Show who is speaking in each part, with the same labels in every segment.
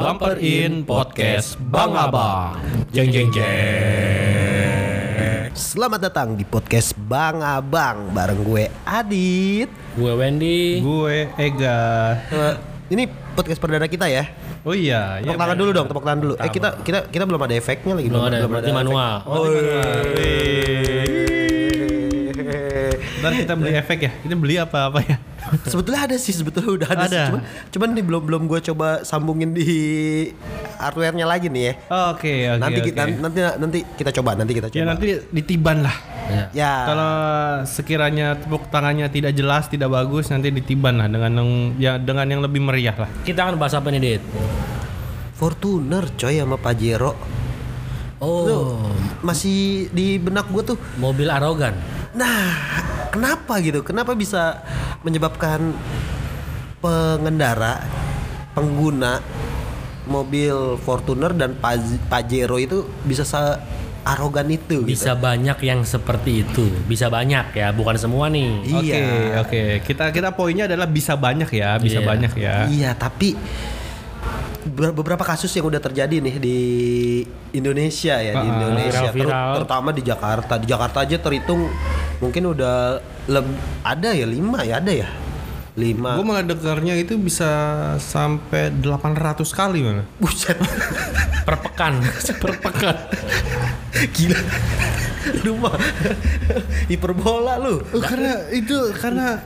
Speaker 1: Bumper In Podcast Bang Abang. Jeng jeng jeng.
Speaker 2: Selamat datang di podcast Bang Abang bareng gue Adit.
Speaker 1: Gue Wendy.
Speaker 3: Gue Ega.
Speaker 2: Eh, ini podcast perdana kita ya.
Speaker 3: Oh iya,
Speaker 2: Tepuk tangan dulu dong, tepuk tangan dulu. Eh kita kita kita belum ada efeknya lagi.
Speaker 1: Belum ada, berarti
Speaker 2: efek.
Speaker 1: manual.
Speaker 2: Oh,
Speaker 3: Dan kita beli efek ya. Kita beli apa apa ya?
Speaker 2: Sebetulnya ada sih, sebetulnya udah ada, sih.
Speaker 3: Ada.
Speaker 2: Cuman, cuman nih belum belum gue coba sambungin di hardware-nya lagi nih ya.
Speaker 3: Oke oke.
Speaker 2: nanti
Speaker 3: oke.
Speaker 2: kita nanti nanti kita coba, nanti kita coba.
Speaker 3: Ya nanti ditiban lah.
Speaker 1: Ya.
Speaker 2: Ya.
Speaker 3: Kalau sekiranya tepuk tangannya tidak jelas, tidak bagus, nanti ditiban lah dengan yang ya dengan yang lebih meriah lah.
Speaker 1: Kita akan bahas apa nih, Dit?
Speaker 2: Fortuner coy sama Pajero.
Speaker 1: Oh,
Speaker 2: Masih di benak gue tuh
Speaker 1: mobil arogan.
Speaker 2: Nah, kenapa gitu? Kenapa bisa menyebabkan pengendara, pengguna mobil Fortuner dan Paj- Pajero itu bisa se arogan itu?
Speaker 1: Bisa
Speaker 2: Gitu?
Speaker 1: banyak yang seperti itu. Bisa banyak ya, bukan semua nih.
Speaker 3: Oke
Speaker 2: Iya.
Speaker 3: oke. Kita kita poinnya adalah bisa banyak ya, bisa
Speaker 1: Iya.
Speaker 3: banyak ya.
Speaker 2: Iya, tapi beberapa kasus yang udah terjadi nih di Indonesia ya di
Speaker 3: Ah,
Speaker 2: Indonesia. ter-
Speaker 1: viral-viral.
Speaker 2: terutama di Jakarta. Di Jakarta aja terhitung mungkin udah ada ya lima ya ada ya lima
Speaker 3: Gue malah dengarnya itu bisa sampai 800 kali mana.
Speaker 2: buset
Speaker 1: Per pekan.
Speaker 3: Per pekan.
Speaker 2: Gila. Lu mah hiperbola lu.
Speaker 3: Oh, karena itu karena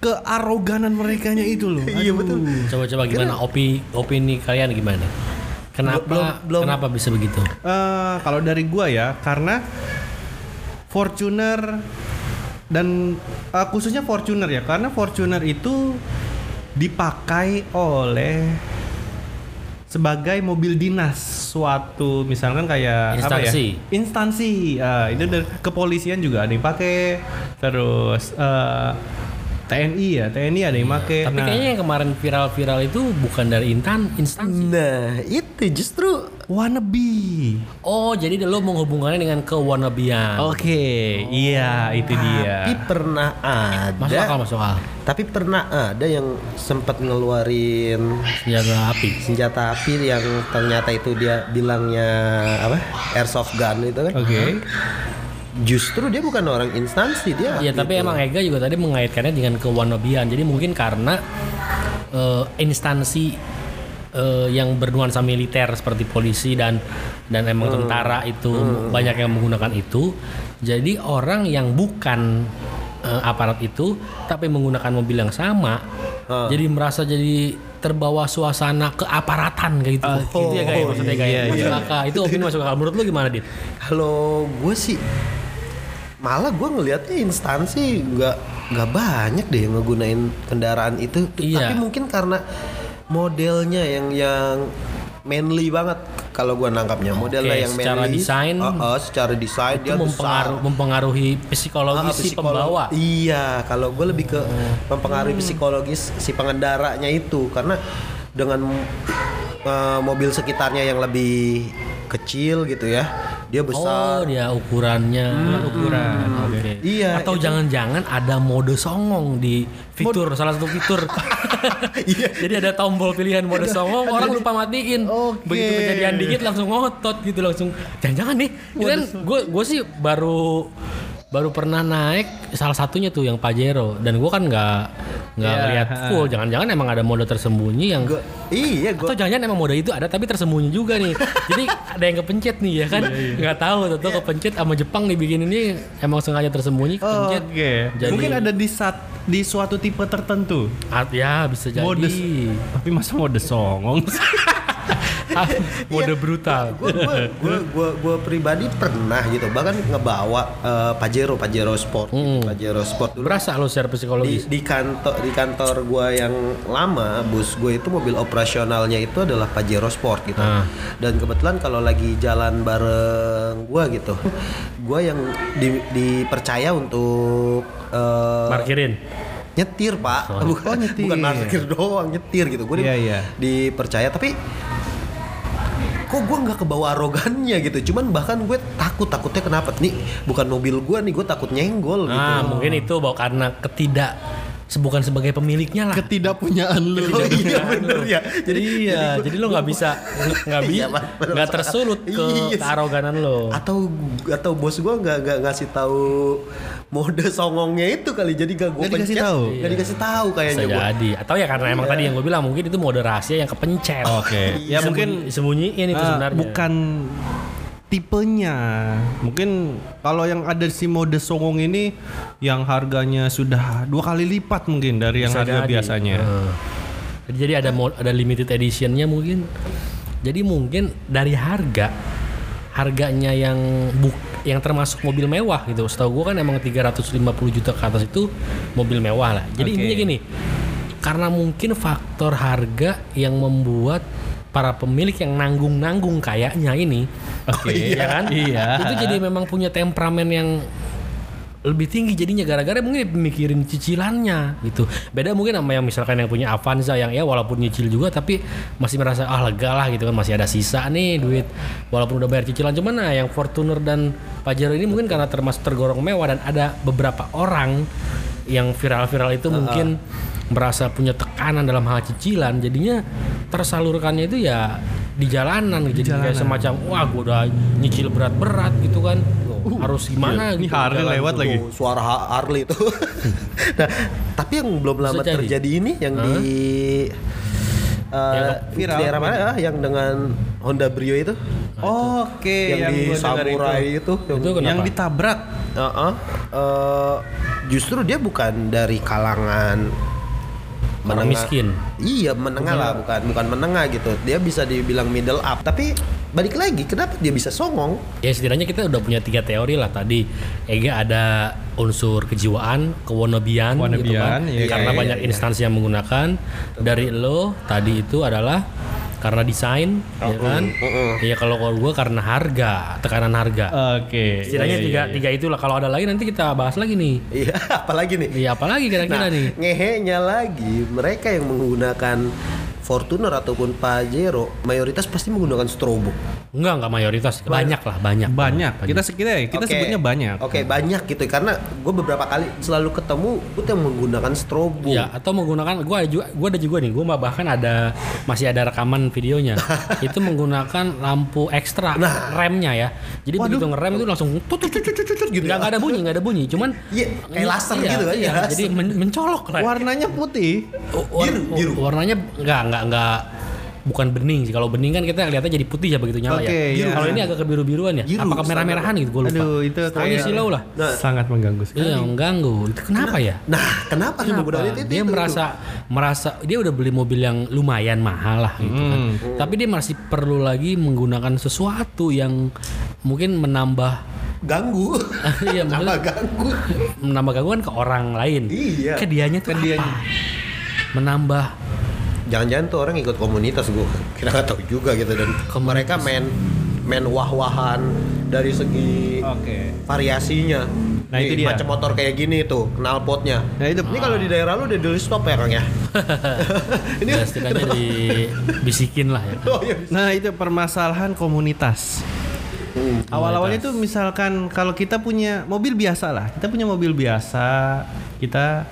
Speaker 3: kearoganan merekanya itu loh.
Speaker 2: Iya, betul.
Speaker 1: Coba-coba gimana opi opini kalian gimana? Kenapa
Speaker 2: Belum- belum-
Speaker 1: kenapa bisa begitu?
Speaker 3: Eh, kalau dari gua ya, karena Fortuner dan eh, khususnya Fortuner ya, karena Fortuner itu dipakai oleh sebagai mobil dinas suatu misalkan kayak apa ya?
Speaker 1: Instansi.
Speaker 3: Instansi. Ah, itu dari kepolisian juga ada yang pakai. Terus eh, TNI ya, TNI ada yang pakai.
Speaker 1: Tapi
Speaker 3: Nah,
Speaker 1: kayaknya yang kemarin viral-viral itu bukan dari intan instansi.
Speaker 2: Nah, itu justru
Speaker 3: wannabe.
Speaker 1: Oh, jadi lo menghubungkannya dengan kewanabian.
Speaker 3: Oke, iya itu dia.
Speaker 2: tapi pernah
Speaker 1: Masuk akal,
Speaker 2: ada
Speaker 1: masuk akal.
Speaker 2: tapi pernah ada yang sempat ngeluarin
Speaker 1: Senjata api.
Speaker 2: senjata api yang ternyata itu dia bilangnya apa airsoft gun itu kan
Speaker 3: Oke.
Speaker 2: Justru dia bukan orang instansi dia
Speaker 1: Iya, tapi emang Ega juga tadi mengaitkannya dengan kewanabian. Jadi mungkin karena eh, instansi eh, yang bernuansa militer seperti polisi dan dan emang tentara itu banyak yang menggunakan itu. Jadi orang yang bukan eh, aparat itu tapi menggunakan mobil yang sama,
Speaker 2: Hmm.
Speaker 1: jadi merasa jadi terbawa suasana keaparatan kayak gitu. gitu ya guys, maksudnya guys.
Speaker 3: iya,
Speaker 1: masuk
Speaker 3: iya.
Speaker 1: akal. Itu opini masuk akal. Menurut lu gimana, Dit?
Speaker 2: kalau gue sih malah gue ngelihatnya instansi nggak nggak banyak deh yang ngegunain kendaraan itu
Speaker 1: Iya.
Speaker 2: tapi mungkin karena modelnya yang yang manly banget kalau gue nangkapnya modelnya yang
Speaker 1: secara
Speaker 2: manly
Speaker 1: desain,
Speaker 2: Uh, uh, secara desain
Speaker 1: Itu
Speaker 2: dia
Speaker 1: mempengaruhi,
Speaker 2: besar
Speaker 1: mempengaruhi psikologis si
Speaker 2: psikolog-
Speaker 1: pembawa.
Speaker 2: Iya, kalau gue lebih ke
Speaker 1: Hmm.
Speaker 2: mempengaruhi psikologis si pengendaranya itu karena dengan uh, mobil sekitarnya yang lebih kecil gitu ya, dia
Speaker 1: Oh,
Speaker 2: besar.
Speaker 1: dia ukurannya.
Speaker 3: ukuran.
Speaker 1: Oke.
Speaker 2: Iya,
Speaker 1: Atau jangan-jangan ada mode songong di fitur salah satu fitur.
Speaker 2: Iya.
Speaker 1: Jadi ada tombol pilihan mode songong, orang lupa matiin.
Speaker 3: Oke.
Speaker 1: Begitu kejadian dikit langsung ngotot gitu langsung. Jangan-jangan nih. Kan gue gue sih baru baru pernah naik salah satunya tuh yang Pajero dan gue kan nggak nggak
Speaker 3: Iya,
Speaker 1: ngeliat
Speaker 3: ha.
Speaker 1: full. Jangan-jangan emang ada mode tersembunyi yang
Speaker 2: Gua, iya, gue
Speaker 1: atau jangan-jangan emang mode itu ada tapi tersembunyi juga nih. Jadi ada yang kepencet nih ya kan? Nggak tahu tuh kepencet sama Jepang dibikin ini emang sengaja tersembunyi kepencet.
Speaker 3: Oke.
Speaker 1: Jadi-
Speaker 3: Mungkin ada di saat di suatu tipe tertentu.
Speaker 1: Ya bisa jadi.
Speaker 3: Mode tapi masa mode songong.
Speaker 1: Mode brutal.
Speaker 2: gue gue gue pribadi pernah gitu bahkan ngebawa uh, Pajero Pajero Sport gitu. Pajero Sport dulu
Speaker 1: Berasa lo secara
Speaker 2: di,
Speaker 1: psikologis.
Speaker 2: di kantor di kantor gue yang lama bus gue itu mobil operasionalnya itu adalah Pajero Sport gitu
Speaker 1: Ah.
Speaker 2: dan kebetulan kalau lagi jalan bareng gue gitu gue yang di- dipercaya untuk eh,
Speaker 1: Parkirin.
Speaker 2: nyetir pak
Speaker 1: Oh,
Speaker 2: bukan
Speaker 3: nyetir.
Speaker 2: bukan parkir doang nyetir gitu gue di-
Speaker 3: Iya, iya.
Speaker 2: dipercaya tapi kok gue nggak kebawa arogannya gitu. Cuman bahkan gue takut takutnya kenapa? Nih bukan mobil gue nih gue takut nyenggol gitu.
Speaker 1: Nah, mungkin itu bahwa karena ketidak bukan sebagai pemiliknya lah.
Speaker 3: Ketidakpunyaan lu.
Speaker 2: Oh iya bener ya.
Speaker 1: Jadi iya, jadi lo nggak bisa nggak
Speaker 2: Iya,
Speaker 1: bisa
Speaker 2: bener.
Speaker 1: nggak tersulut ke
Speaker 2: Iya.
Speaker 1: kearoganan lo.
Speaker 2: atau atau bos gua nggak nggak ngasih tahu mode songongnya itu kali jadi gak gua
Speaker 3: Nggak dikasih
Speaker 2: pencet,
Speaker 3: tahu?
Speaker 2: nggak dikasih tahu
Speaker 1: Bisa
Speaker 2: kayaknya gua
Speaker 1: jadi. Atau ya karena emang tadi yang gue bilang mungkin itu mode rahasia yang kepencet.
Speaker 3: Oke. Ya mungkin
Speaker 1: sembunyiin itu
Speaker 3: Ah,
Speaker 1: sebenarnya.
Speaker 3: bukan tipenya. Mungkin kalau yang ada si mode songong ini yang harganya sudah dua kali lipat mungkin dari yang
Speaker 1: Bisa
Speaker 3: harga
Speaker 1: jadi.
Speaker 3: biasanya.
Speaker 1: Heeh. Jadi ada mo- ada limited editionnya mungkin. Jadi mungkin dari harga harganya yang buk yang termasuk mobil mewah gitu. Setahu gua kan emang 350 juta ke atas itu mobil mewah lah. Jadi
Speaker 3: Oke.
Speaker 1: intinya gini. Karena mungkin faktor harga yang membuat para pemilik yang nanggung-nanggung kayaknya ini
Speaker 3: Oke.
Speaker 1: ya kan?
Speaker 3: Iya.
Speaker 1: Itu jadi memang punya temperamen yang lebih tinggi jadinya gara-gara mungkin mikirin cicilannya gitu. Beda mungkin sama yang misalkan yang punya Avanza yang ya walaupun nyicil juga tapi masih merasa ah lega lah gitu kan masih ada sisa nih duit walaupun udah bayar cicilan cuman nah yang Fortuner dan Pajero ini mungkin karena termasuk tergolong mewah dan ada beberapa orang yang viral-viral itu mungkin merasa punya tekanan dalam hal cicilan jadinya tersalurkannya itu ya di jalanan jadi kayak semacam wah gua udah nyicil berat-berat gitu kan harus gimana
Speaker 3: Ini
Speaker 1: gitu
Speaker 3: Harley
Speaker 1: jalan.
Speaker 3: lewat lagi.
Speaker 2: Tuh, suara Ha- Harley itu nah tapi yang belum lama
Speaker 1: jadi.
Speaker 2: terjadi ini yang di eh,
Speaker 1: Yang
Speaker 2: di
Speaker 3: viral.
Speaker 2: daerah mana ya yang dengan Honda Brio itu
Speaker 3: Oke,
Speaker 2: yang, di
Speaker 3: gua dengar
Speaker 2: Samurai
Speaker 3: itu.
Speaker 2: itu, yang,
Speaker 1: Itu kenapa?
Speaker 3: Yang ditabrak.
Speaker 2: Heeh. Eh, justru dia bukan dari kalangan
Speaker 1: Orang miskin.
Speaker 2: Iya menengah lah bukan bukan menengah gitu. Dia bisa dibilang middle up. Tapi balik lagi kenapa dia bisa songong?
Speaker 1: Ya setidaknya kita udah punya tiga teori lah tadi. Ega ada unsur kejiwaan, kewonabian, gitu kan.
Speaker 3: Iya,
Speaker 1: Karena
Speaker 2: iya,
Speaker 1: banyak
Speaker 2: iya.
Speaker 1: instansi yang menggunakan. Dari lo tadi itu adalah karena desain, ya kan? Iya kalau kalau gue karena harga, tekanan harga.
Speaker 3: Oke.
Speaker 1: Setidaknya
Speaker 3: Iya,
Speaker 1: tiga
Speaker 3: iya, iya.
Speaker 1: tiga itulah. Kalau ada lagi nanti kita bahas lagi nih.
Speaker 2: Iya, apalagi nih.
Speaker 1: Iya apalagi kira-kira
Speaker 2: Nah,
Speaker 1: nih?
Speaker 2: ngehenya lagi mereka yang menggunakan Fortuner ataupun Pajero mayoritas pasti menggunakan strobo.
Speaker 1: Enggak enggak mayoritas, banyak lah banyak.
Speaker 3: Banyak. Kita kita kita
Speaker 2: Oke.
Speaker 3: sebutnya banyak.
Speaker 2: Oke, banyak gitu karena gue beberapa kali selalu ketemu gue yang menggunakan strobo.
Speaker 1: Ya, atau menggunakan gua ada juga gua ada juga nih, gua bahkan ada masih ada rekaman videonya. itu menggunakan lampu ekstra remnya ya. Jadi begitu ngerem itu langsung tut tut tut tut gitu. Nggak, nggak ada bunyi, nggak ada bunyi, cuman
Speaker 2: Iya, kayak laser
Speaker 1: iya,
Speaker 2: gitu kan,
Speaker 1: Iya, jadi men- mencolok rem.
Speaker 3: Warnanya putih.
Speaker 2: Biru, biru.
Speaker 1: Warnanya enggak enggak enggak bukan bening sih. Kalau bening kan kita lihatnya jadi putih ya begitu nyala
Speaker 3: Oke,
Speaker 1: ya.
Speaker 3: iya.
Speaker 1: Kalau ini agak kebiru-biruan ya.
Speaker 2: Biru,
Speaker 1: Apa kemerah-merahan gitu gue lupa.
Speaker 3: Aduh, itu
Speaker 1: Pokoknya
Speaker 3: kayak-
Speaker 1: silau lah.
Speaker 2: Nah,
Speaker 3: Sangat mengganggu sekali.
Speaker 1: Iya, mengganggu. Itu kenapa ya?
Speaker 2: nah kenapa,
Speaker 1: Kenapa?
Speaker 2: menggunakan itu?
Speaker 1: dia
Speaker 2: itu,
Speaker 1: merasa merasa dia udah beli mobil yang lumayan mahal lah gitu kan.
Speaker 3: Hmm.
Speaker 1: Tapi dia masih perlu lagi menggunakan sesuatu yang mungkin menambah
Speaker 2: itu? ganggu.
Speaker 1: iya maksudnya
Speaker 2: ganggu?
Speaker 1: menambah gangguan ke orang lain.
Speaker 2: Iya.
Speaker 1: Ke dianya tuh apa? Menambah
Speaker 2: Jangan-jangan tuh orang ikut komunitas gue. Kita nggak tahu juga gitu dan mereka main main wah-wahan dari segi
Speaker 3: Oke.
Speaker 2: variasinya.
Speaker 3: Nah, itu dia.
Speaker 2: Macam motor kayak gini tuh, knalpotnya.
Speaker 3: Nah, itu-
Speaker 2: Ini kalau di daerah lu udah di stop ya Kang ya? ini
Speaker 1: ya setidaknya dibisikin lah ya.
Speaker 2: Oh, iya.
Speaker 3: Nah itu permasalahan komunitas. Awal-awalnya tuh misalkan kalau kita punya mobil biasa lah, kita punya mobil biasa, kita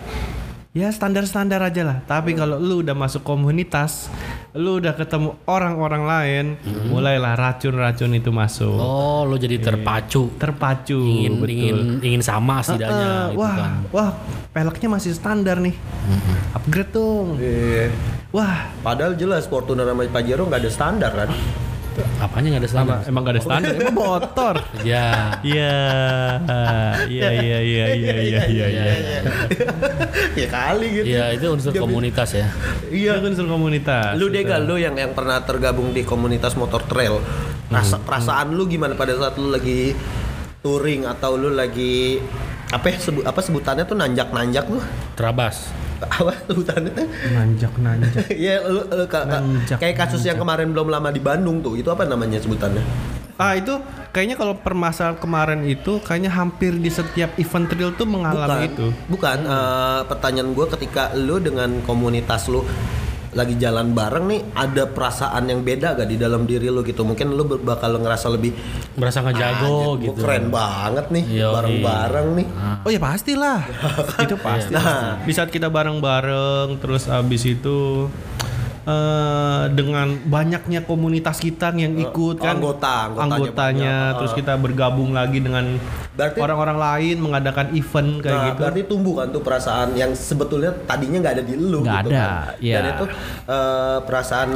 Speaker 3: ya standar-standar aja lah. Tapi kalau lu udah masuk komunitas, lu udah ketemu orang-orang lain, mulailah racun-racun itu masuk,
Speaker 1: Oh, lo jadi terpacu.
Speaker 3: terpacu,
Speaker 1: Ingin
Speaker 3: betul.
Speaker 1: ingin ingin sama setidaknya
Speaker 3: Eh,
Speaker 1: gitu
Speaker 3: wah,
Speaker 1: kan.
Speaker 3: wah, peleknya masih standar nih, upgrade dong.
Speaker 2: Iya.
Speaker 3: Wah,
Speaker 2: Padahal jelas Fortuner sama Pajero nggak ada standar kan?
Speaker 1: Apanya nggak ada standar?
Speaker 3: emang gak ada standar, emang motor.
Speaker 1: Ya.
Speaker 3: Iya, iya, iya, iya, iya, iya, iya, iya.
Speaker 2: ya kali gitu.
Speaker 1: Iya, itu unsur komunitas ya.
Speaker 3: Iya, unsur komunitas.
Speaker 2: Lu deh lu yang yang pernah tergabung di komunitas motor trail. Rasa perasaan lu gimana pada saat lu lagi touring atau lu lagi apa ya, sebu- apa sebutannya tuh nanjak-nanjak lu?
Speaker 1: Terabas.
Speaker 2: Apa sebutannya tuh?
Speaker 3: nanjak nanjak.
Speaker 2: Iya, lu, lu ka- ka-
Speaker 3: Nanjak,
Speaker 2: kayak kasus yang kemarin belum lama di Bandung tuh. Itu apa namanya sebutannya?
Speaker 3: Ah itu kayaknya kalau permasalahan kemarin itu kayaknya hampir di setiap event trail tuh mengalami itu.
Speaker 2: Bukan, eh, pertanyaan gue ketika lu dengan komunitas lu lagi jalan bareng nih ada perasaan yang beda gak di dalam diri lu gitu mungkin lu ber- bakal ngerasa lebih
Speaker 1: Berasa ngejago
Speaker 2: "Anjir,
Speaker 1: gitu.
Speaker 2: gua keren banget nih bareng-bareng nih
Speaker 3: Oh ya pastilah. itu pasti.
Speaker 2: Nah.
Speaker 3: Di saat kita bareng-bareng terus abis itu eh dengan banyaknya komunitas kita yang ikut kan
Speaker 2: anggota, anggotanya
Speaker 3: anggotanya
Speaker 2: banyak.
Speaker 3: terus kita bergabung lagi dengan orang-orang lain mengadakan event kayak
Speaker 2: nah,
Speaker 3: gitu.
Speaker 2: berarti tumbuh kan tuh perasaan yang sebetulnya tadinya nggak ada di lu
Speaker 3: Nggak
Speaker 2: gitu
Speaker 3: ada,
Speaker 2: kan.
Speaker 3: iya.
Speaker 2: Dan itu eh, perasaan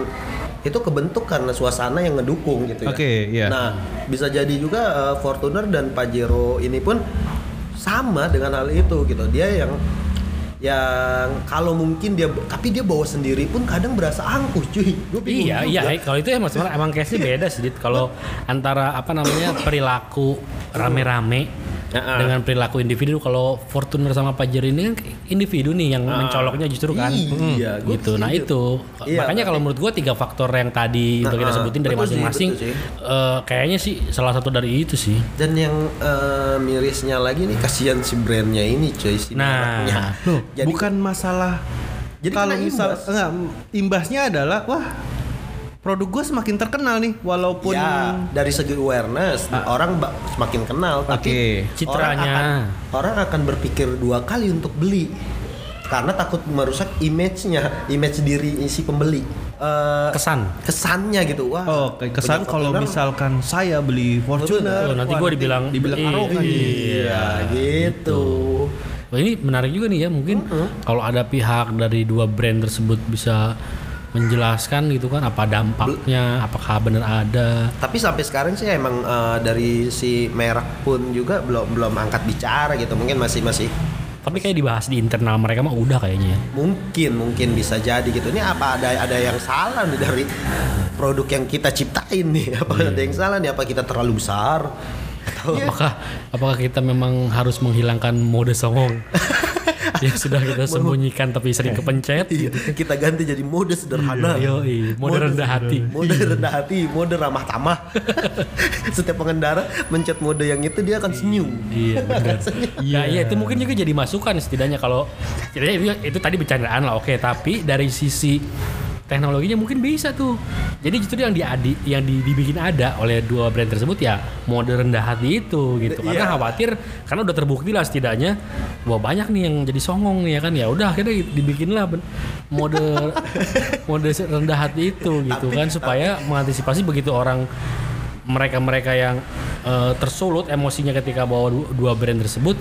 Speaker 2: itu kebentuk karena suasana yang ngedukung gitu ya.
Speaker 3: Oke, iya.
Speaker 2: Nah, bisa jadi juga eh, Fortuner dan Pajero ini pun sama dengan hal itu gitu. Dia yang yang kalau mungkin dia tapi dia bawa sendiri pun kadang berasa angkuh cuy. Gua bingung
Speaker 1: Iya,
Speaker 2: juga.
Speaker 1: iya. Kalau itu emang sebenarnya emang case-nya beda. Dit. Kalau antara apa namanya perilaku rame-rame
Speaker 2: Heeh.
Speaker 1: dengan perilaku individu. Kalau Fortuner sama Pajero ini kan individu nih yang mencoloknya justru kan.
Speaker 2: Iya, gua
Speaker 1: gitu. Nah itu
Speaker 2: Iya,
Speaker 1: makanya kalau menurut gua tiga faktor yang tadi udah kita
Speaker 2: Heeh,
Speaker 1: sebutin dari masing-masing, eh, kayaknya sih salah satu dari itu sih.
Speaker 2: Dan yang eh, mirisnya lagi nih kasihan si brandnya ini cuy si
Speaker 1: Nah.
Speaker 3: Loh,
Speaker 2: Jadi
Speaker 3: bukan masalah
Speaker 2: Jadi
Speaker 3: kalau misal
Speaker 2: imbas.
Speaker 3: enggak imbasnya adalah wah produk gue semakin terkenal nih walaupun
Speaker 2: ya dari segi awareness orang ba- semakin kenal tapi
Speaker 3: Oke.
Speaker 1: Citranya.
Speaker 2: orang akan, orang akan berpikir dua kali untuk beli. Karena takut merusak image-nya image diri si pembeli. Eh,
Speaker 1: Kesan.
Speaker 2: kesannya gitu. Wah
Speaker 3: Oh, kesan kalau misalkan saya beli Fortuner,
Speaker 1: Oh, nanti gua dibilang
Speaker 3: dibilang
Speaker 1: Ih,
Speaker 3: arogan. Nih.
Speaker 2: iya. gitu.
Speaker 1: Wah, ini menarik juga nih ya mungkin kalau ada pihak dari dua brand tersebut bisa menjelaskan gitu kan apa dampaknya apakah benar ada?
Speaker 2: Tapi sampai sekarang sih emang eh, dari si merek pun juga belum belum angkat bicara gitu. Mungkin masih masih
Speaker 1: tapi kayak dibahas di internal mereka mah udah kayaknya. Ya.
Speaker 2: mungkin mungkin bisa jadi gitu. Ini apa ada ada yang salah nih dari produk yang kita ciptain nih? Apa
Speaker 1: Iya.
Speaker 2: ada yang salah nih? Apa kita terlalu besar? Atau
Speaker 1: apakah apakah kita memang harus menghilangkan mode songong yang sudah kita sembunyikan tapi sering kepencet.
Speaker 2: Iya, kita ganti jadi mode sederhana.
Speaker 1: Yoi, mode rendah hati.
Speaker 2: mode rendah hati mode ramah tamah. Setiap pengendara mencet mode yang itu dia akan senyum.
Speaker 1: Iya benar. Iya. Iya itu mungkin juga jadi masukan setidaknya kalau itu, itu tadi bercandaan lah oke. Tapi dari sisi teknologinya mungkin bisa tuh. Jadi justru yang diadi yang di- dibikin ada oleh dua brand tersebut ya mode rendah hati itu gitu. Karena
Speaker 2: Iya.
Speaker 1: khawatir karena udah terbukti lah setidaknya bahwa banyak nih yang jadi songong nih ya kan ya udah akhirnya dibikinlah mode mode rendah hati itu gitu kan supaya mengantisipasi begitu orang mereka-mereka yang eh, tersulut emosinya ketika bawa du- dua brand tersebut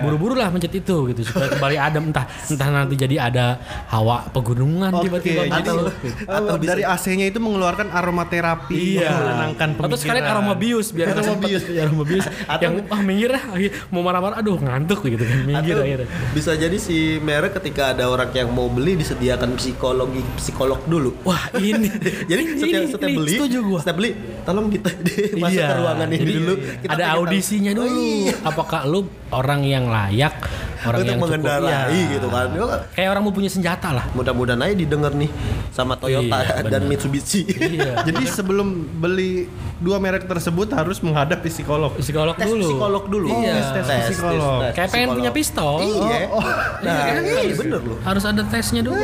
Speaker 1: buru-buru lah mencet itu gitu supaya kembali adem entah entah nanti jadi ada hawa pegunungan
Speaker 3: Oke,
Speaker 1: tiba-tiba
Speaker 3: jadi
Speaker 1: gitu.
Speaker 3: atau dari AC-nya itu mengeluarkan aromaterapi
Speaker 1: Iya.
Speaker 3: menenangkan
Speaker 1: Atau sekalian
Speaker 3: pemikiran.
Speaker 1: aroma bius biar aroma bius, aroma bius. yang ah minggir lah mau marah-marah aduh ngantuk gitu kan minggir
Speaker 2: Atau
Speaker 1: akhirnya.
Speaker 2: bisa jadi si merek ketika ada orang yang mau beli disediakan psikologi psikolog dulu
Speaker 1: Wah ini
Speaker 2: jadi
Speaker 1: ini-
Speaker 2: setiap setiap
Speaker 1: ini
Speaker 2: beli
Speaker 1: setuju gua.
Speaker 2: setiap beli tolong kita masuk
Speaker 1: Iya,
Speaker 2: ke ruangan ini
Speaker 1: jadi
Speaker 2: dulu
Speaker 1: ada
Speaker 2: pengen tahu.
Speaker 1: audisinya
Speaker 2: Oh,
Speaker 1: dulu.
Speaker 2: iya.
Speaker 1: Apakah lu orang yang layak, orang
Speaker 2: untuk
Speaker 1: yang cukup
Speaker 2: mengendarai
Speaker 1: iya.
Speaker 2: gitu kan
Speaker 1: Kayak orang mau punya senjata lah.
Speaker 2: mudah-mudahan aja didengar nih sama Toyota
Speaker 1: Iya,
Speaker 2: dan
Speaker 1: benar.
Speaker 2: Mitsubishi
Speaker 1: Iya.
Speaker 3: Jadi sebelum beli dua merek tersebut harus menghadap psikolog.
Speaker 1: Psikolog
Speaker 2: tes
Speaker 1: dulu.
Speaker 2: psikolog dulu
Speaker 1: Iya.
Speaker 3: tes psikolog.
Speaker 1: Kayak pengen punya pistol.
Speaker 2: iya
Speaker 3: Oh, oh.
Speaker 2: nah
Speaker 1: Iya, kan?
Speaker 2: iya bener loh
Speaker 1: Harus ada tesnya dulu.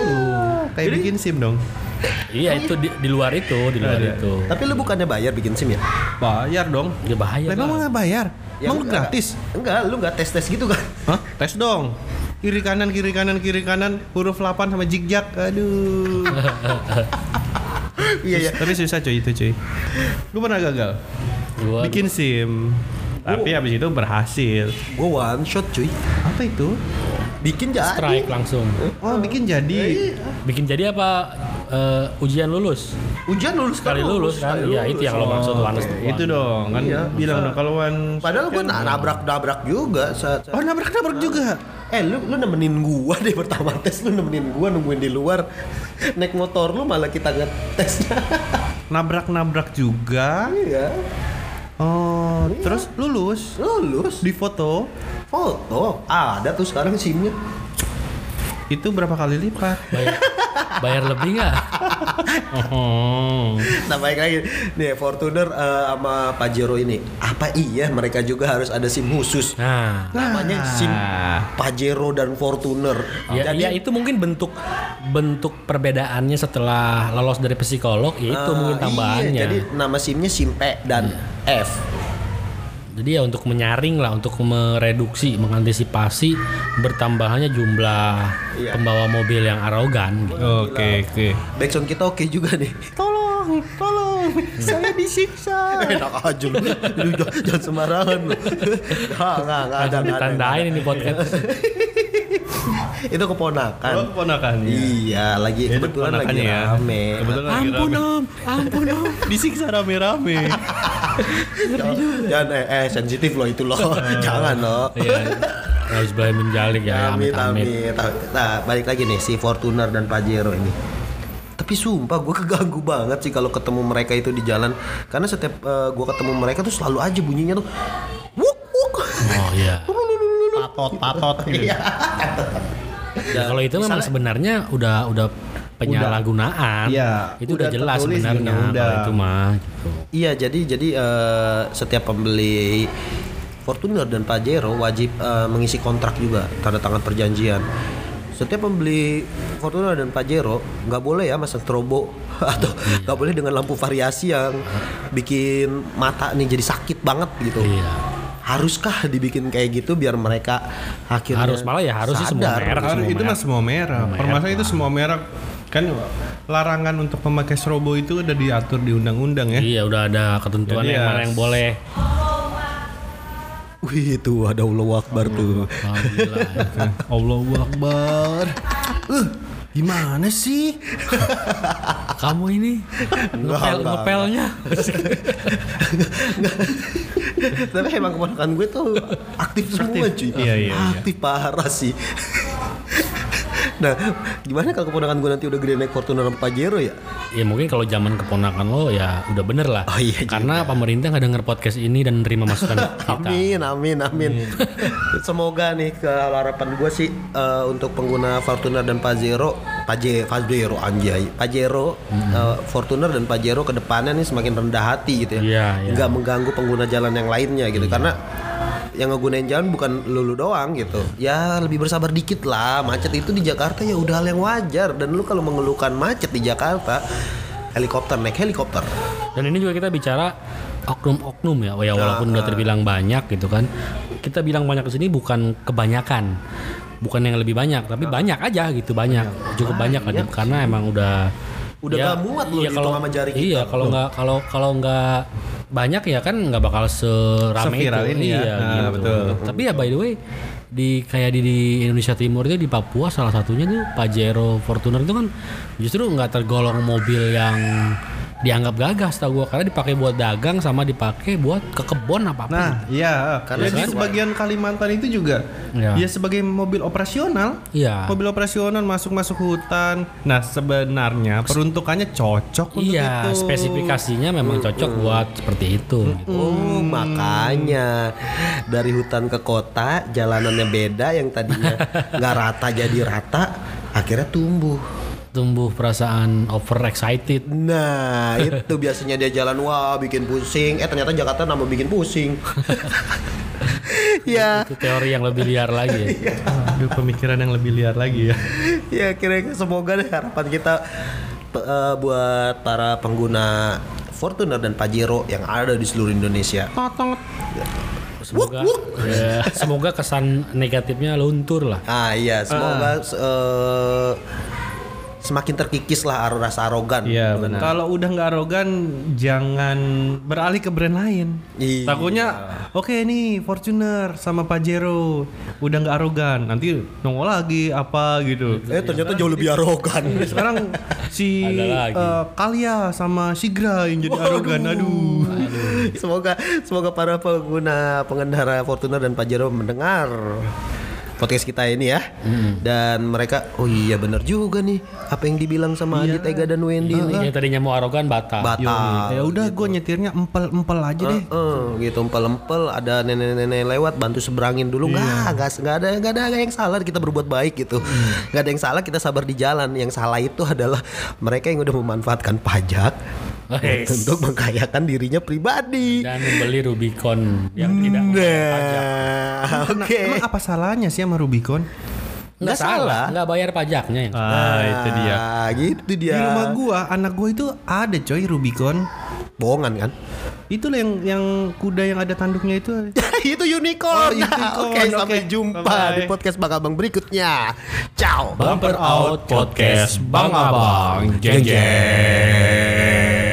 Speaker 3: Kayak bikin SIM dong.
Speaker 1: Iya itu di, di luar itu, di luar
Speaker 3: Iya.
Speaker 1: itu.
Speaker 2: tapi lu bukannya bayar bikin SIM ya
Speaker 3: Bayar dong.
Speaker 1: Ya bahaya.
Speaker 3: Lah, Emang
Speaker 1: lah.
Speaker 3: nggak bayar?
Speaker 2: Ya
Speaker 3: Emang
Speaker 2: enggak.
Speaker 3: gratis?
Speaker 2: enggak lu nggak tes tes gitu kan
Speaker 3: Hah? Tes dong. Kiri kanan kiri kanan kiri kanan huruf 8 sama jigjak. Aduh.
Speaker 2: iya iya
Speaker 3: Tapi susah cuy itu cuy. Gue pernah gagal
Speaker 1: Gua-
Speaker 3: bikin SIM. Tapi habis itu berhasil.
Speaker 2: gue one shot cuy
Speaker 3: Apa itu?
Speaker 2: bikin jadi
Speaker 1: strike langsung.
Speaker 3: Oh, bikin jadi.
Speaker 1: Bikin jadi apa eh, ujian lulus?
Speaker 2: ujian lulus
Speaker 1: Sekali lulus kan? Iya itu yang lo maksud one one.
Speaker 3: itu dong kan
Speaker 2: Iya,
Speaker 3: bilang dong kalau one
Speaker 2: padahal gue nabrak-nabrak juga saat, saat-
Speaker 3: Oh nabrak-nabrak juga.
Speaker 2: Eh lu lu nemenin gua deh pertama tes lu nemenin gua nungguin di luar. Naik motor lu malah kita ngetes.
Speaker 3: Nabrak-nabrak juga.
Speaker 2: iya.
Speaker 3: Oh, terus lulus?
Speaker 2: Lulus.
Speaker 3: Di foto?
Speaker 2: Foto? Ada tuh sekarang simnya.
Speaker 3: Itu berapa kali lipat?
Speaker 1: Bayar, lebih nggak? Oh.
Speaker 2: Nah baik lagi. Nih Fortuner eh, sama Pajero ini. Apa iya mereka juga harus ada SIM khusus?
Speaker 1: Nah,
Speaker 2: namanya SIM Pajero dan Fortuner.
Speaker 1: Ya,
Speaker 2: jadi
Speaker 1: ya itu mungkin bentuk bentuk perbedaannya setelah lolos dari psikolog ya itu
Speaker 2: eh,
Speaker 1: mungkin tambahannya.
Speaker 2: iya, jadi nama SIM-nya SIM P dan F
Speaker 1: Jadi ya untuk menyaring lah, untuk mereduksi, mengantisipasi bertambahnya jumlah
Speaker 2: Iya.
Speaker 1: pembawa mobil yang arogan. Gitu.
Speaker 3: Oke, oke.
Speaker 2: backsound kita oke juga nih
Speaker 3: Tolong, tolong, saya disiksa.
Speaker 2: enak aja lu Lu jangan, sembarangan lu nggak nggak nggak ada
Speaker 1: Langsung
Speaker 2: nggak ada,
Speaker 1: ditandain ini podcast.
Speaker 2: itu keponakan
Speaker 3: Oh, keponakannya.
Speaker 2: iya lagi
Speaker 3: Ya,
Speaker 2: kebetulan lagi
Speaker 3: keponakannya ya.
Speaker 2: rame
Speaker 3: Kebetulan lagi
Speaker 1: ampun
Speaker 3: rame.
Speaker 1: om, ampun om.
Speaker 3: Disiksa rame-rame.
Speaker 2: jangan, jangan eh, eh sensitif loh itu loh jangan loh
Speaker 1: Iya, harus boleh menjalik ya,
Speaker 2: Amit,
Speaker 1: amit-amit.
Speaker 2: amit. Nah, balik lagi nih si Fortuner dan Pajero ini. Tapi sumpah gue keganggu banget sih kalau ketemu mereka itu di jalan. Karena setiap gue ketemu mereka tuh selalu aja bunyinya tuh wuk wuk.
Speaker 1: Oh iya.
Speaker 3: Patot, patot.
Speaker 2: Iya.
Speaker 1: Ya, kalau itu memang sebenarnya udah udah penyalahgunaan.
Speaker 3: Iya,
Speaker 1: itu udah,
Speaker 3: udah
Speaker 1: jelas sebenarnya kalau itu mah. Gitu.
Speaker 2: Iya, jadi jadi eh, setiap pembeli Fortuner dan Pajero wajib eh, mengisi kontrak juga, tanda tangan perjanjian. Setiap pembeli Fortuner dan Pajero nggak boleh ya masang strobo atau nggak boleh dengan lampu variasi yang bikin mata nih jadi sakit banget gitu.
Speaker 1: Iya.
Speaker 2: Haruskah dibikin kayak gitu biar mereka akhirnya
Speaker 1: Harus malah ya harus sih semua merek.
Speaker 3: Harus
Speaker 1: semua
Speaker 3: itu mah semua merek. Permasalahan itu semua merek kan larangan untuk memakai strobo itu udah diatur di undang-undang ya.
Speaker 1: Iya udah ada ketentuan
Speaker 3: Jadi
Speaker 1: yang
Speaker 3: ya,
Speaker 1: mana yang boleh.
Speaker 2: Wih itu ada Allah Akbar tuh.
Speaker 1: Alhamdulillah.
Speaker 3: Allahu Akbar.
Speaker 2: Eh, gimana sih?
Speaker 1: Kamu ini ngepel ngepelnya.
Speaker 2: Tapi emang keponakan gue tuh aktif semua cuy.
Speaker 3: Iya, iya, iya.
Speaker 2: Aktif parah sih. Nah, gimana kalau keponakan gue nanti udah gede naik Fortuner sama Pajero ya?
Speaker 1: Ya mungkin kalau zaman keponakan lo ya udah bener lah.
Speaker 2: Oh, iya
Speaker 1: Karena pemerintah nggak denger podcast ini dan nerima masukan kita.
Speaker 2: Amin, amin, amin. Semoga nih ke harapan gue sih eh, untuk pengguna Fortuner dan Pajero, Paje, Pajero anjay, Pajero, eh, Fortuner dan Pajero ke depannya nih semakin rendah hati gitu ya.
Speaker 1: Iya.
Speaker 2: Nggak mengganggu pengguna jalan yang lainnya gitu. Karena yang ngegunain jalan bukan lulu doang gitu. Ya lebih bersabar dikit lah. Macet itu di Jakarta ya udah hal yang wajar. Dan lu kalau mengeluhkan macet di Jakarta, helikopter naik helikopter.
Speaker 1: Dan ini juga kita bicara oknum-oknum ya, ya walaupun
Speaker 2: Nah,
Speaker 1: udah terbilang banyak gitu kan. Kita bilang banyak di sini bukan kebanyakan, bukan yang lebih banyak, tapi banyak aja gitu banyak, cukup banyak, lah, karena emang udah
Speaker 2: Udah nggak muat loh dihitung
Speaker 1: kalau
Speaker 2: sama jari kita.
Speaker 1: Iya kalau nggak kalau kalau nggak banyak ya kan nggak bakal serame
Speaker 3: Seviral
Speaker 1: itu.
Speaker 3: ini ya.
Speaker 1: Iya,
Speaker 3: Nah,
Speaker 1: gitu.
Speaker 3: betul.
Speaker 1: Tapi ya by the way di kayak di, di Indonesia Timur itu di Papua salah satunya tuh Pajero Fortuner itu kan justru nggak tergolong mobil yang dianggap gagah tau gua karena dipakai buat dagang sama dipakai buat ke kebon apa apa.
Speaker 3: Nah, iya.
Speaker 2: Karena
Speaker 3: Karena di
Speaker 2: sesuai.
Speaker 3: sebagian Kalimantan itu juga
Speaker 1: Iya.
Speaker 3: ya sebagai mobil operasional.
Speaker 1: Iya.
Speaker 3: Mobil operasional masuk-masuk hutan. Nah, sebenarnya peruntukannya cocok untuk
Speaker 1: Iya,
Speaker 3: itu.
Speaker 1: spesifikasinya memang cocok buat seperti itu. gitu.
Speaker 2: Oh, makanya dari hutan ke kota jalanannya beda yang tadinya nggak rata jadi rata akhirnya tumbuh.
Speaker 1: Tumbuh perasaan over excited.
Speaker 2: Nah, itu biasanya dia jalan wah bikin pusing. Eh ternyata Jakarta nambah bikin pusing. ya,
Speaker 1: Itu teori yang lebih liar lagi ya.
Speaker 3: Aduh, pemikiran yang lebih liar lagi ya.
Speaker 2: ya kira semoga deh harapan kita eh, buat para pengguna Fortuner dan Pajero yang ada di seluruh Indonesia.
Speaker 1: Semoga ya, semoga kesan negatifnya luntur lah.
Speaker 2: Ah iya, semoga eh, semakin terkikis lah ar- rasa arogan.
Speaker 3: Iya benar. Kalau udah nggak arogan, jangan beralih ke brand lain.
Speaker 2: Iya.
Speaker 3: Takutnya, oke nih Fortuner sama Pajero udah nggak arogan, nanti nongol lagi apa gitu.
Speaker 2: Eh ternyata jauh lebih arogan.
Speaker 3: Sekarang si eh, Kalia sama Sigra yang jadi arogan. Aduh.
Speaker 2: semoga semoga para pengguna pengendara Fortuner dan Pajero mendengar podcast kita ini ya. Dan mereka oh iya bener juga nih apa yang dibilang sama Adi Tega dan Wendy. Nih.
Speaker 1: Yang tadinya mau arogan batal.
Speaker 2: Batal.
Speaker 3: ya udah gue nyetirnya empel-empel aja deh.
Speaker 2: Eh, gitu empel-empel. Ada nenek-nenek lewat bantu seberangin dulu. Nggak nggak nggak ada nggak ada yang salah. Kita berbuat baik gitu. Nggak ada yang salah kita sabar di jalan. Yang salah itu adalah mereka yang udah memanfaatkan pajak
Speaker 1: Yes.
Speaker 2: untuk mengkayakan dirinya pribadi
Speaker 1: Dan membeli Rubicon yang tidak membayar pajak.
Speaker 2: nah oke
Speaker 3: Emang apa salahnya sih sama Rubicon?
Speaker 2: nggak salah
Speaker 1: nggak bayar pajaknya yang
Speaker 3: Ah, itu dia.
Speaker 2: Ah, gitu dia
Speaker 3: Di rumah gua, anak gua itu ada coy Rubicon.
Speaker 2: bohongan kan
Speaker 3: Itu yang yang kuda yang ada tanduknya itu.
Speaker 2: itu unicorn.
Speaker 3: Oh, unicorn.
Speaker 2: Oke, sampai
Speaker 3: Oke.
Speaker 2: jumpa
Speaker 3: Bye-bye.
Speaker 2: di podcast Bang Abang berikutnya. Ciao.
Speaker 1: Bumper Out Podcast Bang Abang Jeng Jeng